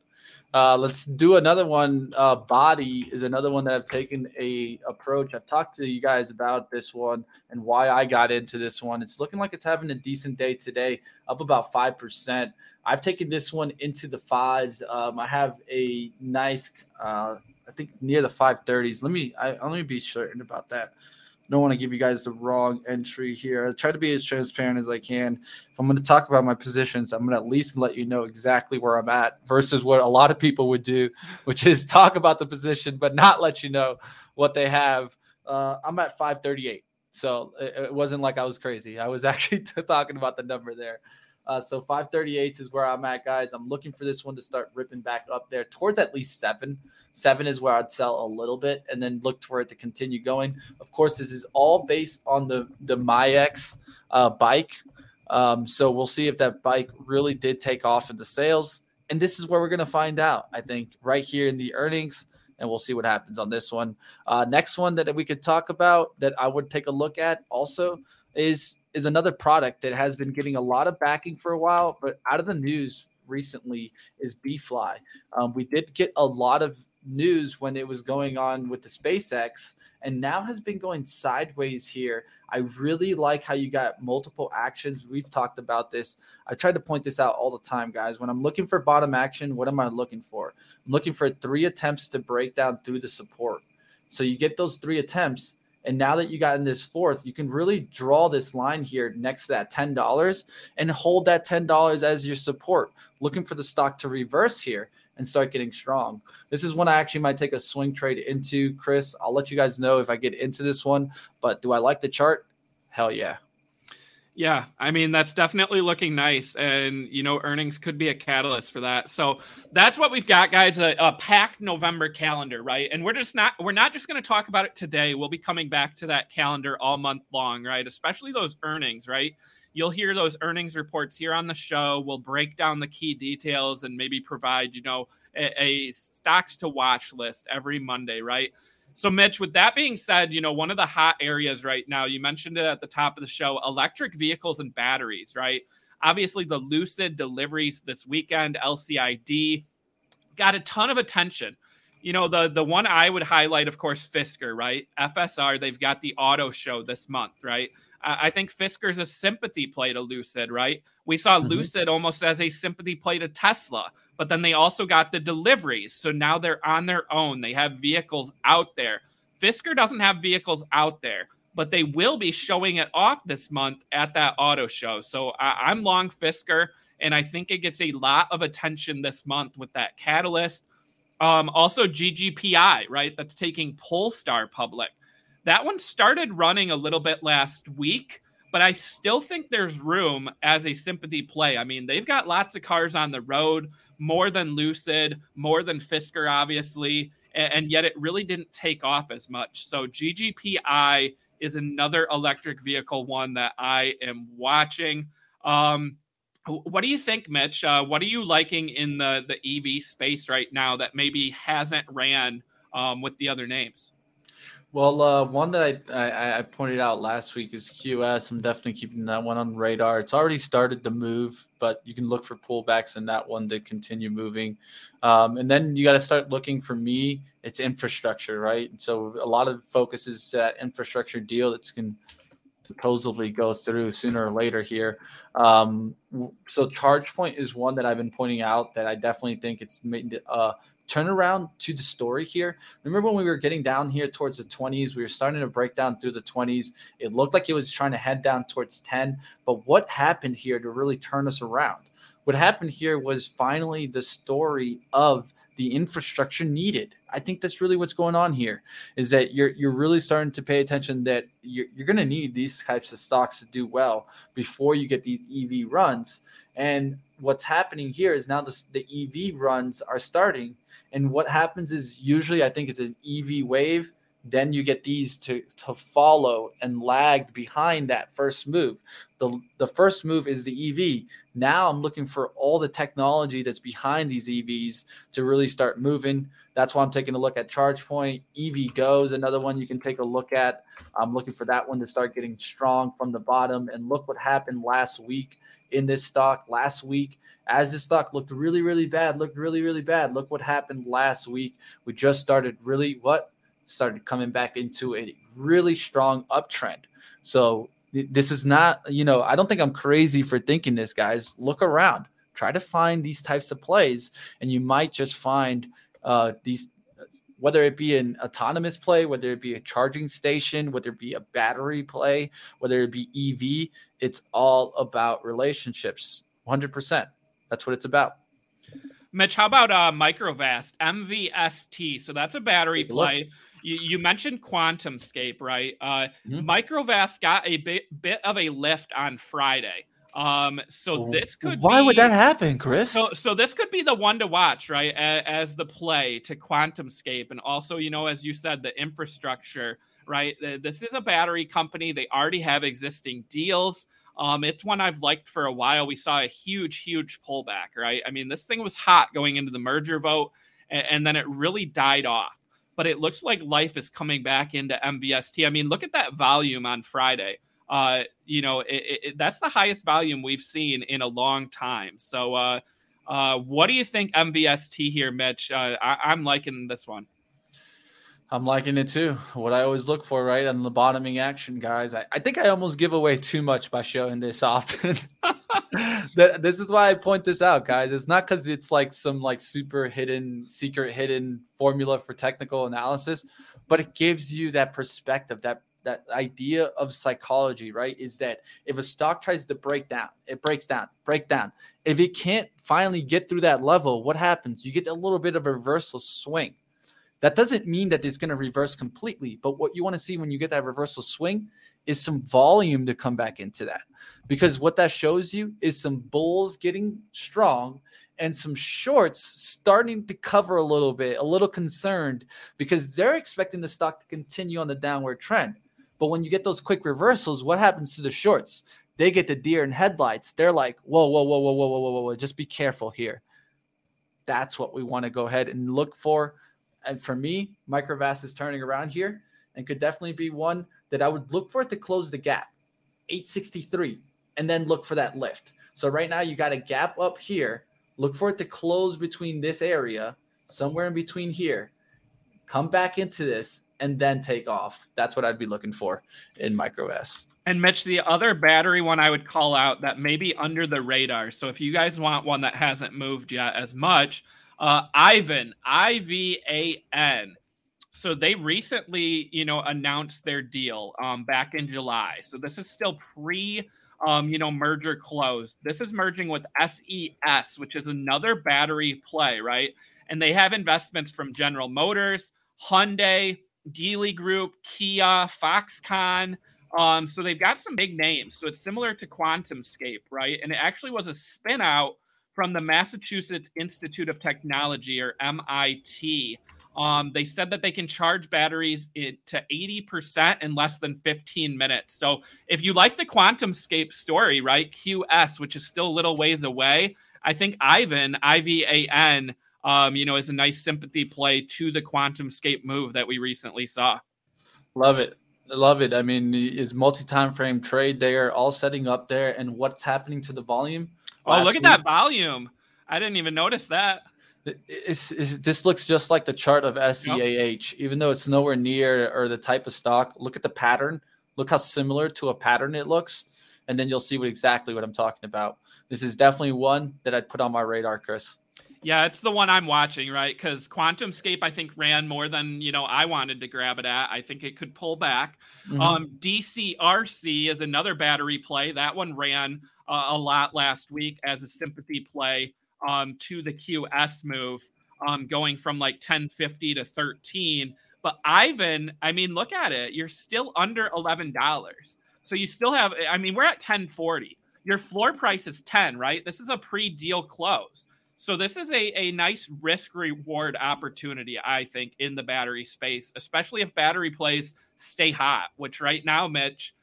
Uh, let's do another one. Uh, body is another one that I've taken a approach. I've talked to you guys about this one and why I got into this one. It's looking like it's having a decent day today, up about five percent. I've taken this one into the fives. Um, I have a nice, uh, I think near the five thirties. Let me, I, let me be certain about that don't want to give you guys the wrong entry here. I try to be as transparent as I can. If I'm going to talk about my positions, I'm going to at least let you know exactly where I'm at versus what a lot of people would do, which is talk about the position but not let you know what they have. Uh, I'm at 538. So it, it wasn't like I was crazy. I was actually talking about the number there. Uh, so 538 is where I'm at, guys. I'm looking for this one to start ripping back up there towards at least seven. Seven is where I'd sell a little bit and then look for it to continue going. Of course, this is all based on the the MyX uh, bike. Um, so we'll see if that bike really did take off into sales. And this is where we're going to find out, I think, right here in the earnings. And we'll see what happens on this one. Uh, next one that we could talk about that I would take a look at also is is another product that has been getting a lot of backing for a while, but out of the news recently is BeeFly. Um, we did get a lot of news when it was going on with the SpaceX, and now has been going sideways here. I really like how you got multiple actions. We've talked about this. I try to point this out all the time, guys. When I'm looking for bottom action, what am I looking for? I'm looking for three attempts to break down through the support. So you get those three attempts and now that you got in this fourth, you can really draw this line here next to that $10 and hold that $10 as your support, looking for the stock to reverse here and start getting strong. This is one I actually might take a swing trade into, Chris. I'll let you guys know if I get into this one, but do I like the chart? Hell yeah. Yeah, I mean that's definitely looking nice, and you know earnings could be a catalyst for that. So that's what we've got, guys. A, a packed November calendar, right? And we're just not we're not just going to talk about it today. We'll be coming back to that calendar all month long, right? Especially those earnings, right? You'll hear those earnings reports here on the show. We'll break down the key details and maybe provide you know a, a stocks to watch list every Monday, right? So, Mitch, with that being said, you know, one of the hot areas right now, you mentioned it at the top of the show electric vehicles and batteries, right? Obviously, the Lucid deliveries this weekend, LCID, got a ton of attention. You know, the the one I would highlight, of course, Fisker, right? FSR, they've got the auto show this month, right? I think Fisker's a sympathy play to Lucid, right? We saw mm-hmm. Lucid almost as a sympathy play to Tesla, but then they also got the deliveries. So now they're on their own. They have vehicles out there. Fisker doesn't have vehicles out there, but they will be showing it off this month at that auto show. So I, am long Fisker, and I think it gets a lot of attention this month with that catalyst. Um, also, GGPI, right? That's taking Polestar public. That one started running a little bit last week, but I still think there's room as a sympathy play. I mean, they've got lots of cars on the road, more than Lucid, more than Fisker, obviously, and, and yet it really didn't take off as much. So GGPI is another electric vehicle one that I am watching. Um, what do you think, Mitch? Uh, what are you liking in the the EV space right now that maybe hasn't ran um, with the other names? Well, uh, one that I, I, I pointed out last week is QS. I'm definitely keeping that one on radar. It's already started to move, but you can look for pullbacks in that one to continue moving. Um, and then you got to start looking for me. It's infrastructure, right? So a lot of focus is that infrastructure deal that's going supposedly go through sooner or later here. Um, so ChargePoint is one that I've been pointing out that I definitely think it's made uh, turnaround to the story here. Remember when we were getting down here towards the 20s, we were starting to break down through the 20s. It looked like it was trying to head down towards 10. But what happened here to really turn us around? What happened here was finally the story of the infrastructure needed. I think that's really what's going on here is that you're you're really starting to pay attention that you're, you're going to need these types of stocks to do well before you get these EV runs. And what's happening here is now the, the EV runs are starting. And what happens is usually I think it's an EV wave then you get these to to follow and lagged behind that first move. The the first move is the EV. Now I'm looking for all the technology that's behind these EVs to really start moving. That's why I'm taking a look at ChargePoint. EVgo's another one you can take a look at. I'm looking for that one to start getting strong from the bottom. And look what happened last week in this stock. Last week, as this stock looked really, really bad, looked really, really bad. Look what happened last week. We just started really what started coming back into a really strong uptrend. So this is not, you know, I don't think I'm crazy for thinking this, guys. Look around, try to find these types of plays, and you might just find uh, these, whether it be an autonomous play, whether it be a charging station, whether it be a battery play, whether it be EV. It's all about relationships. 100%. That's what it's about. Mitch, how about uh, Microvast MVST? So that's a battery play. Look you, you mentioned QuantumScape, right? Uh, mm-hmm. Microvast got a bit bit of a lift on Friday. Um, so this could be why be, would that happen, Chris? So, so this could be the one to watch, right? As, as the play to QuantumScape, and also, you know, as you said, the infrastructure, right? This is a battery company; they already have existing deals. Um, it's one I've liked for a while. We saw a huge, huge pullback, right? I mean, this thing was hot going into the merger vote, and, and then it really died off but it looks like life is coming back into MVST. I mean, look at that volume on Friday. Uh, you know, it, it, that's the highest volume we've seen in a long time. So, uh, uh, what do you think MVST here, Mitch? Uh, I, am liking this one. I'm liking it too. What I always look for, right, on the bottoming action, guys. I, I think I almost give away too much by showing this often. this is why I point this out, guys. It's not because it's like some like super hidden, secret hidden formula for technical analysis, but it gives you that perspective, that that idea of psychology, right? Is that if a stock tries to break down, it breaks down, break down. If it can't finally get through that level, what happens? You get a little bit of a reversal swing that doesn't mean that it's going to reverse completely, but what you want to see when you get that reversal swing is some volume to come back into that. Because what that shows you is some bulls getting strong and some shorts starting to cover a little bit, a little concerned because they're expecting the stock to continue on the downward trend. But when you get those quick reversals, what happens to the shorts? They get the deer in headlights. They're like, whoa, whoa, whoa, whoa, whoa, whoa, whoa, whoa, just be careful here. That's what we want to go ahead and look for and for me, Microvast is turning around here and could definitely be one that I would look for it to close the gap, 863, and then look for that lift. So right now you got a gap up here. Look for it to close between this area, somewhere in between here. Come back into this and then take off. That's what I'd be looking for in Microvast. And Mitch, the other battery one I would call out that may be under the radar. So if you guys want one that hasn't moved yet as much, uh, Ivan, I V A N. So they recently, you know, announced their deal um, back in July. So this is still pre, um, you know, merger close. This is merging with SES, which is another battery play, right? And they have investments from General Motors, Hyundai, Geely Group, Kia, Foxconn. Um, so they've got some big names. So it's similar to QuantumScape, right? And it actually was a spin out from the Massachusetts Institute of Technology, or MIT. Um, they said that they can charge batteries to 80% in less than 15 minutes. So if you like the QuantumScape story, right, QS, which is still a little ways away, I think Ivan, I V A N, um, you know, is a nice sympathy play to the QuantumScape move that we recently saw. Love it. Love it. I mean, is multi-time frame trade. They are all setting up there, and what's happening to the volume? Oh, look at week. that volume! I didn't even notice that. It's, it's, this looks just like the chart of SEAH, yep. even though it's nowhere near or the type of stock. Look at the pattern. Look how similar to a pattern it looks, and then you'll see what exactly what I'm talking about. This is definitely one that I'd put on my radar, Chris. Yeah, it's the one I'm watching, right? Because QuantumScape, I think, ran more than you know I wanted to grab it at. I think it could pull back. Mm-hmm. Um, DCRC is another battery play. That one ran uh, a lot last week as a sympathy play um, to the QS move, um, going from like 1050 to 13. But Ivan, I mean, look at it. You're still under $11. So you still have, I mean, we're at 1040. Your floor price is 10, right? This is a pre deal close. So this is a, a nice risk reward opportunity, I think, in the battery space, especially if battery plays stay hot, which right now, Mitch,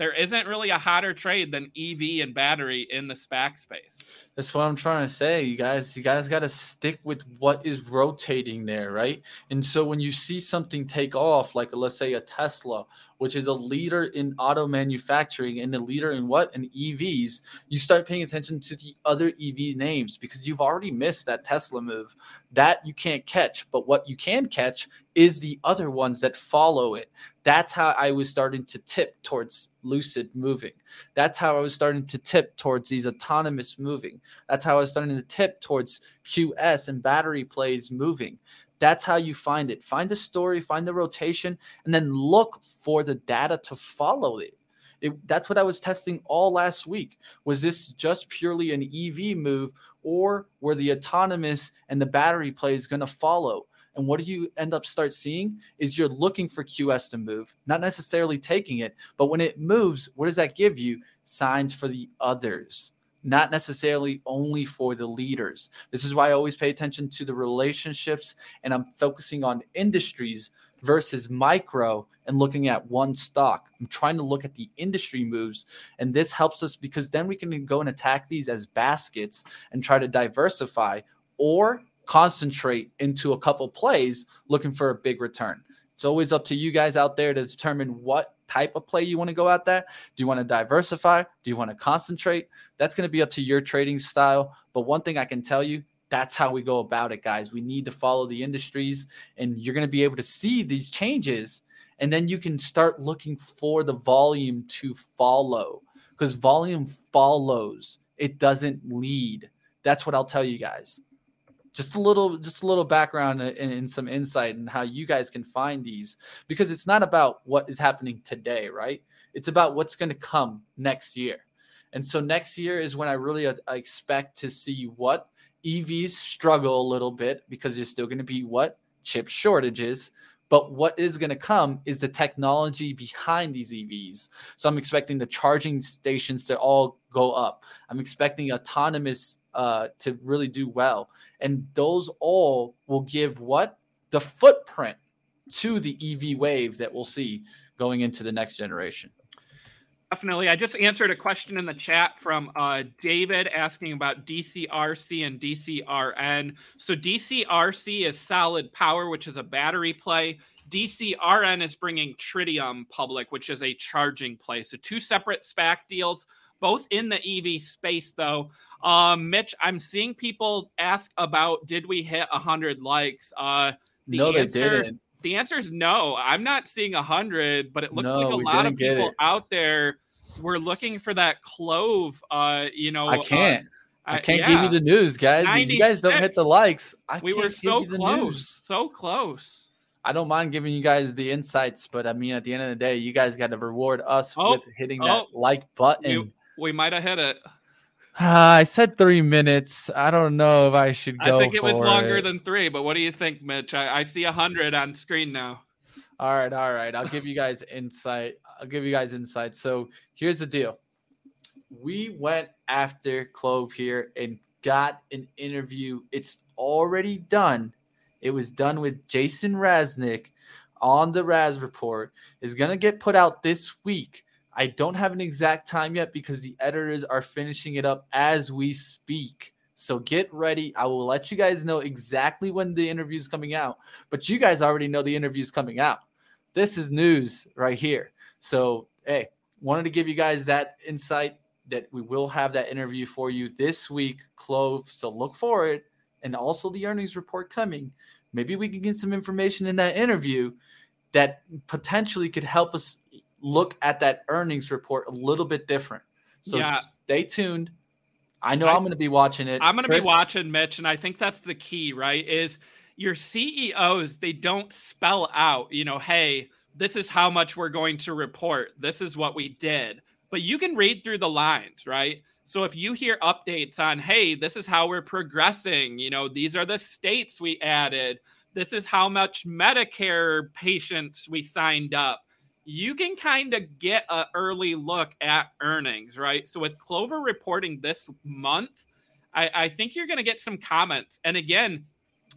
there isn't really a hotter trade than EV and battery in the SPAC space. That's what I'm trying to say. You guys, you guys got to stick with what is rotating there, right? And so when you see something take off, like let's say a Tesla, which is a leader in auto manufacturing and a leader in what? In EVs, you start paying attention to the other EV names because you've already missed that Tesla move. That you can't catch. But what you can catch is the other ones that follow it. That's how I was starting to tip towards lucid moving. That's how I was starting to tip towards these autonomous moving. That's how I was starting to tip towards QS and battery plays moving. That's how you find it. Find the story, find the rotation, and then look for the data to follow it. It, that's what I was testing all last week. Was this just purely an EV move, or were the autonomous and the battery plays going to follow? And what do you end up start seeing is you're looking for QS to move, not necessarily taking it, but when it moves, what does that give you? Signs for the others, not necessarily only for the leaders. This is why I always pay attention to the relationships and I'm focusing on industries versus micro and looking at one stock. I'm trying to look at the industry moves, and this helps us because then we can go and attack these as baskets and try to diversify or concentrate into a couple plays looking for a big return. It's always up to you guys out there to determine what type of play you want to go at that. Do you want to diversify? Do you want to concentrate? That's going to be up to your trading style. But one thing I can tell you, that's how we go about it, guys. We need to follow the industries, and you're going to be able to see these changes. And then you can start looking for the volume to follow because volume follows, it doesn't lead. That's what I'll tell you guys just a little just a little background and, and, some insight and how you guys can find these because it's not about what is happening today right? It's about what's going to come next year. And so next year is when i really uh, I expect to see what evs struggle a little bit because there's still going to be what? Chip shortages but what is going to come is the technology behind these EVs. So I'm expecting the charging stations to all go up. I'm expecting autonomous uh, to really do well. And those all will give what? The footprint to the EV wave that we'll see going into the next generation. Definitely. I just answered a question in the chat from uh, David asking about DCRC and DCRN. So, DCRC is solid power, which is a battery play. DCRN is bringing Tritium public, which is a charging play. So, two separate SPAC deals both in the EV space, though. Um, Mitch, I'm seeing people ask about did we hit 100 likes? Uh, the no, answer, they didn't. The answer is no. I'm not seeing a 100, but it looks no, like a lot of people out there were looking for that clove. Uh, you know, I uh, can't. Uh, I can't yeah. give you the news, guys. If you guys don't hit the likes, I we were so close, so close. I don't mind giving you guys the insights, but I mean, at the end of the day, you guys got to reward us oh, with hitting that oh, like button. We might have hit it. Uh, I said three minutes. I don't know if I should go. I think it was longer it. than three, but what do you think, Mitch? I, I see a hundred on screen now. All right, all right. I'll give you guys insight. I'll give you guys insight. So here's the deal. We went after Clove here and got an interview. It's already done. It was done with Jason Raznick on the Raz Report. Is gonna get put out this week. I don't have an exact time yet because the editors are finishing it up as we speak. So get ready. I will let you guys know exactly when the interview is coming out, but you guys already know the interview is coming out. This is news right here. So, hey, wanted to give you guys that insight that we will have that interview for you this week, Clove. So look for it. And also the earnings report coming. Maybe we can get some information in that interview that potentially could help us look at that earnings report a little bit different. So yeah. stay tuned. I know I, am going to be watching it. I'm going to be watching Mitch, and I think that's the key, right? Is your CEOs they don't spell out, you know, hey, this is how much we're going to report. This is what we did. But you can read through the lines, right? So if you hear updates on, hey, this is how we're progressing, you know, these are the states we added. This is how much Medicare patients we signed up you can kind of get an early look at earnings, right? So with Clover reporting this month, I, I think you're going to get some comments. And again,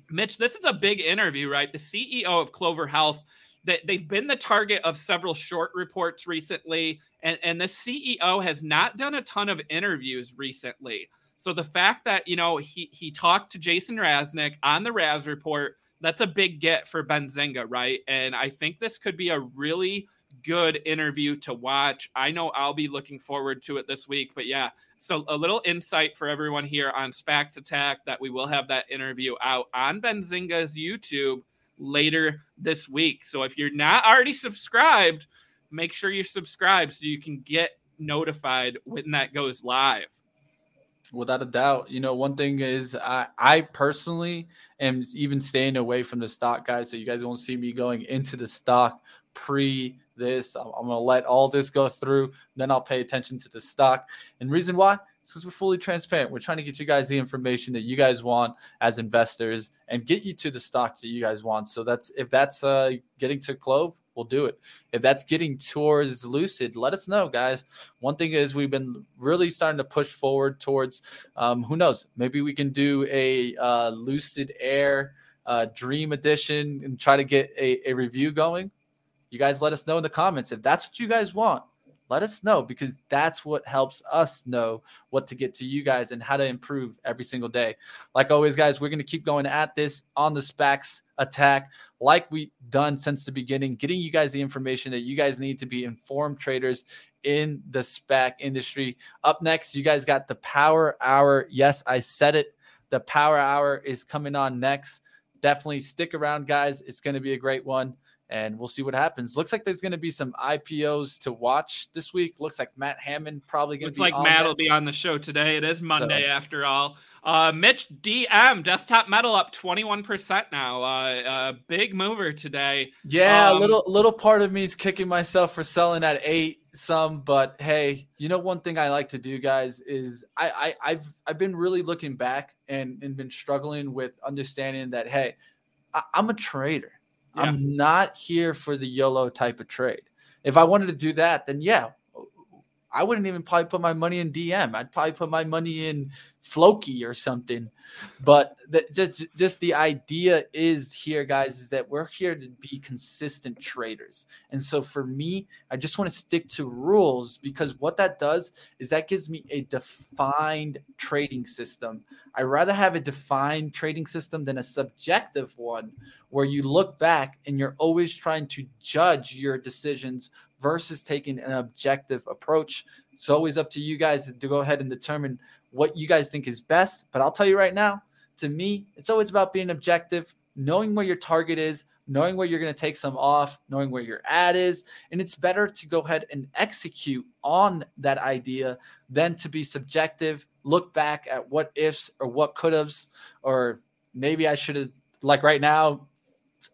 Mitch, this is a big interview, right? The CEO of Clover Health, that they've been the target of several short reports recently, and, and the CEO has not done a ton of interviews recently. So the fact that you know he he talked to Jason Raznick on the Raz report, that's a big get for Benzinga, right? And I think this could be a really good interview to watch. I know I'll be looking forward to it this week, but yeah. So a little insight for everyone here on SPACs Attack that we will have that interview out on Benzinga's YouTube later this week. So if you're not already subscribed, make sure you subscribe so you can get notified when that goes live. Without a doubt. You know, one thing is I, I personally am even staying away from the stock guys. So you guys won't see me going into the stock pre this. I'm, going to let all this go through. Then I'll pay attention to the stock. And reason why? because we're fully transparent. We're trying to get you guys the information that you guys want as investors and get you to the stocks that you guys want. So that's if that's uh, getting to Clove, we'll do it. If that's getting towards Lucid, let us know, guys. One thing is we've been really starting to push forward towards. Um, who knows? Maybe we can do a uh, Lucid Air uh, Dream Edition and try to get a, a review going you guys let us know in the comments if that's what you guys want. Let us know because that's what helps us know what to get to you guys and how to improve every single day. Like always, guys, we're going to keep going at this on the SPACs attack like we've done since the beginning, getting you guys the information that you guys need to be informed traders in the SPAC industry. Up next, you guys got the Power Hour. Yes, I said it. The Power Hour is coming on next. Definitely stick around, guys. It's going to be a great one and we'll see what happens. Looks like there's going to be some IPOs to watch this week. Looks like Matt Hammond probably going to be. Looks like Matt will be on the show today. It is Monday so. after all. Uh, Mitch DM Desktop Metal up 21% now. Uh, big mover today. Yeah, um, a little little part of me is kicking myself for selling at eight some, but hey, you know one thing I like to do, guys, is I, I have I've been really looking back and and been struggling with understanding that hey, I, I'm a trader. Yeah. I'm not here for the YOLO type of trade. If I wanted to do that, then yeah, I wouldn't even probably put my money in DM. I'd probably put my money in Floki or something. But the, just just the idea is here, guys, is that we're here to be consistent traders. And so for me, I just want to stick to rules because what that does is that gives me a defined trading system. I rather have a defined trading system than a subjective one where you look back and you're always trying to judge your decisions versus taking an objective approach. It's always up to you guys to go ahead and determine what you guys think is best. But I'll tell you right now, to me, it's always about being objective, knowing where your target is, knowing where you're going to take some off, knowing where your ad is. And it's better to go ahead and execute on that idea than to be subjective, look back at what ifs or what could have's, or maybe I should have, like right now,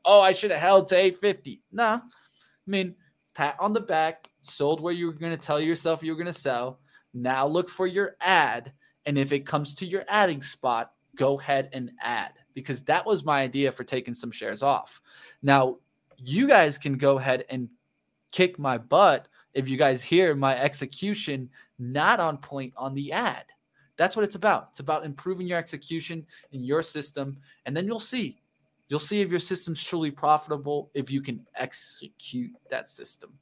oh, I should have held to 850. Nah. I mean, pat on the back, sold where you were going to tell yourself you were going to sell. Now look for your ad. And if it comes to your adding spot, go ahead and add because that was my idea for taking some shares off. Now, you guys can go ahead and kick my butt if you guys hear my execution not on point on the ad. That's what it's about. It's about improving your execution in your system. And then you'll see You'll see if your system's truly profitable if you can execute that system.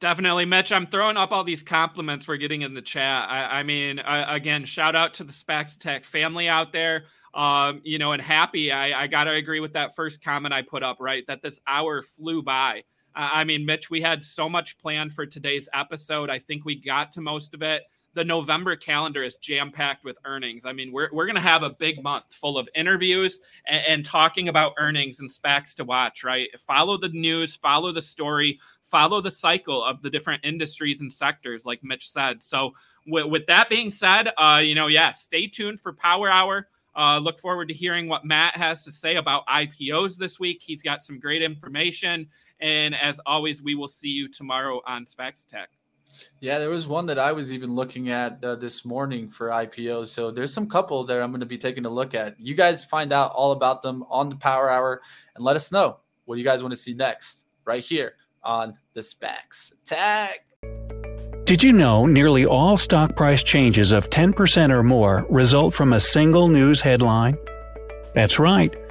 Definitely, Mitch. I'm throwing up all these compliments we're getting in the chat. I, I mean, I, again, shout out to the SPACs Attack family out there. Um, you know, and happy. I, I got to agree with that first comment I put up, right? That this hour flew by. I mean, Mitch, we had so much planned for today's episode. I think we got to most of it the November calendar is jam packed with earnings. I mean, we're, we're going to have a big month full of interviews and, and, talking about earnings and SPACs to watch, right? Follow the news, follow the story, follow the cycle of the different industries and sectors, like Mitch said. So, with, with that being said, uh, you know, yeah, stay tuned for Power Hour. Uh, look forward to hearing what Matt has to say about IPOs this week. He's got some great information. And as always, we will see you tomorrow on SPACs Attack. Yeah, there was one that I was even looking at uh, this morning for IPOs. So there's some couple that I'm going to be taking a look at. You guys find out all about them on the Power Hour and let us know what you guys want to see next right here on the SPACs Attack. Did you know nearly all stock price changes of 10% or more result from a single news headline? That's right.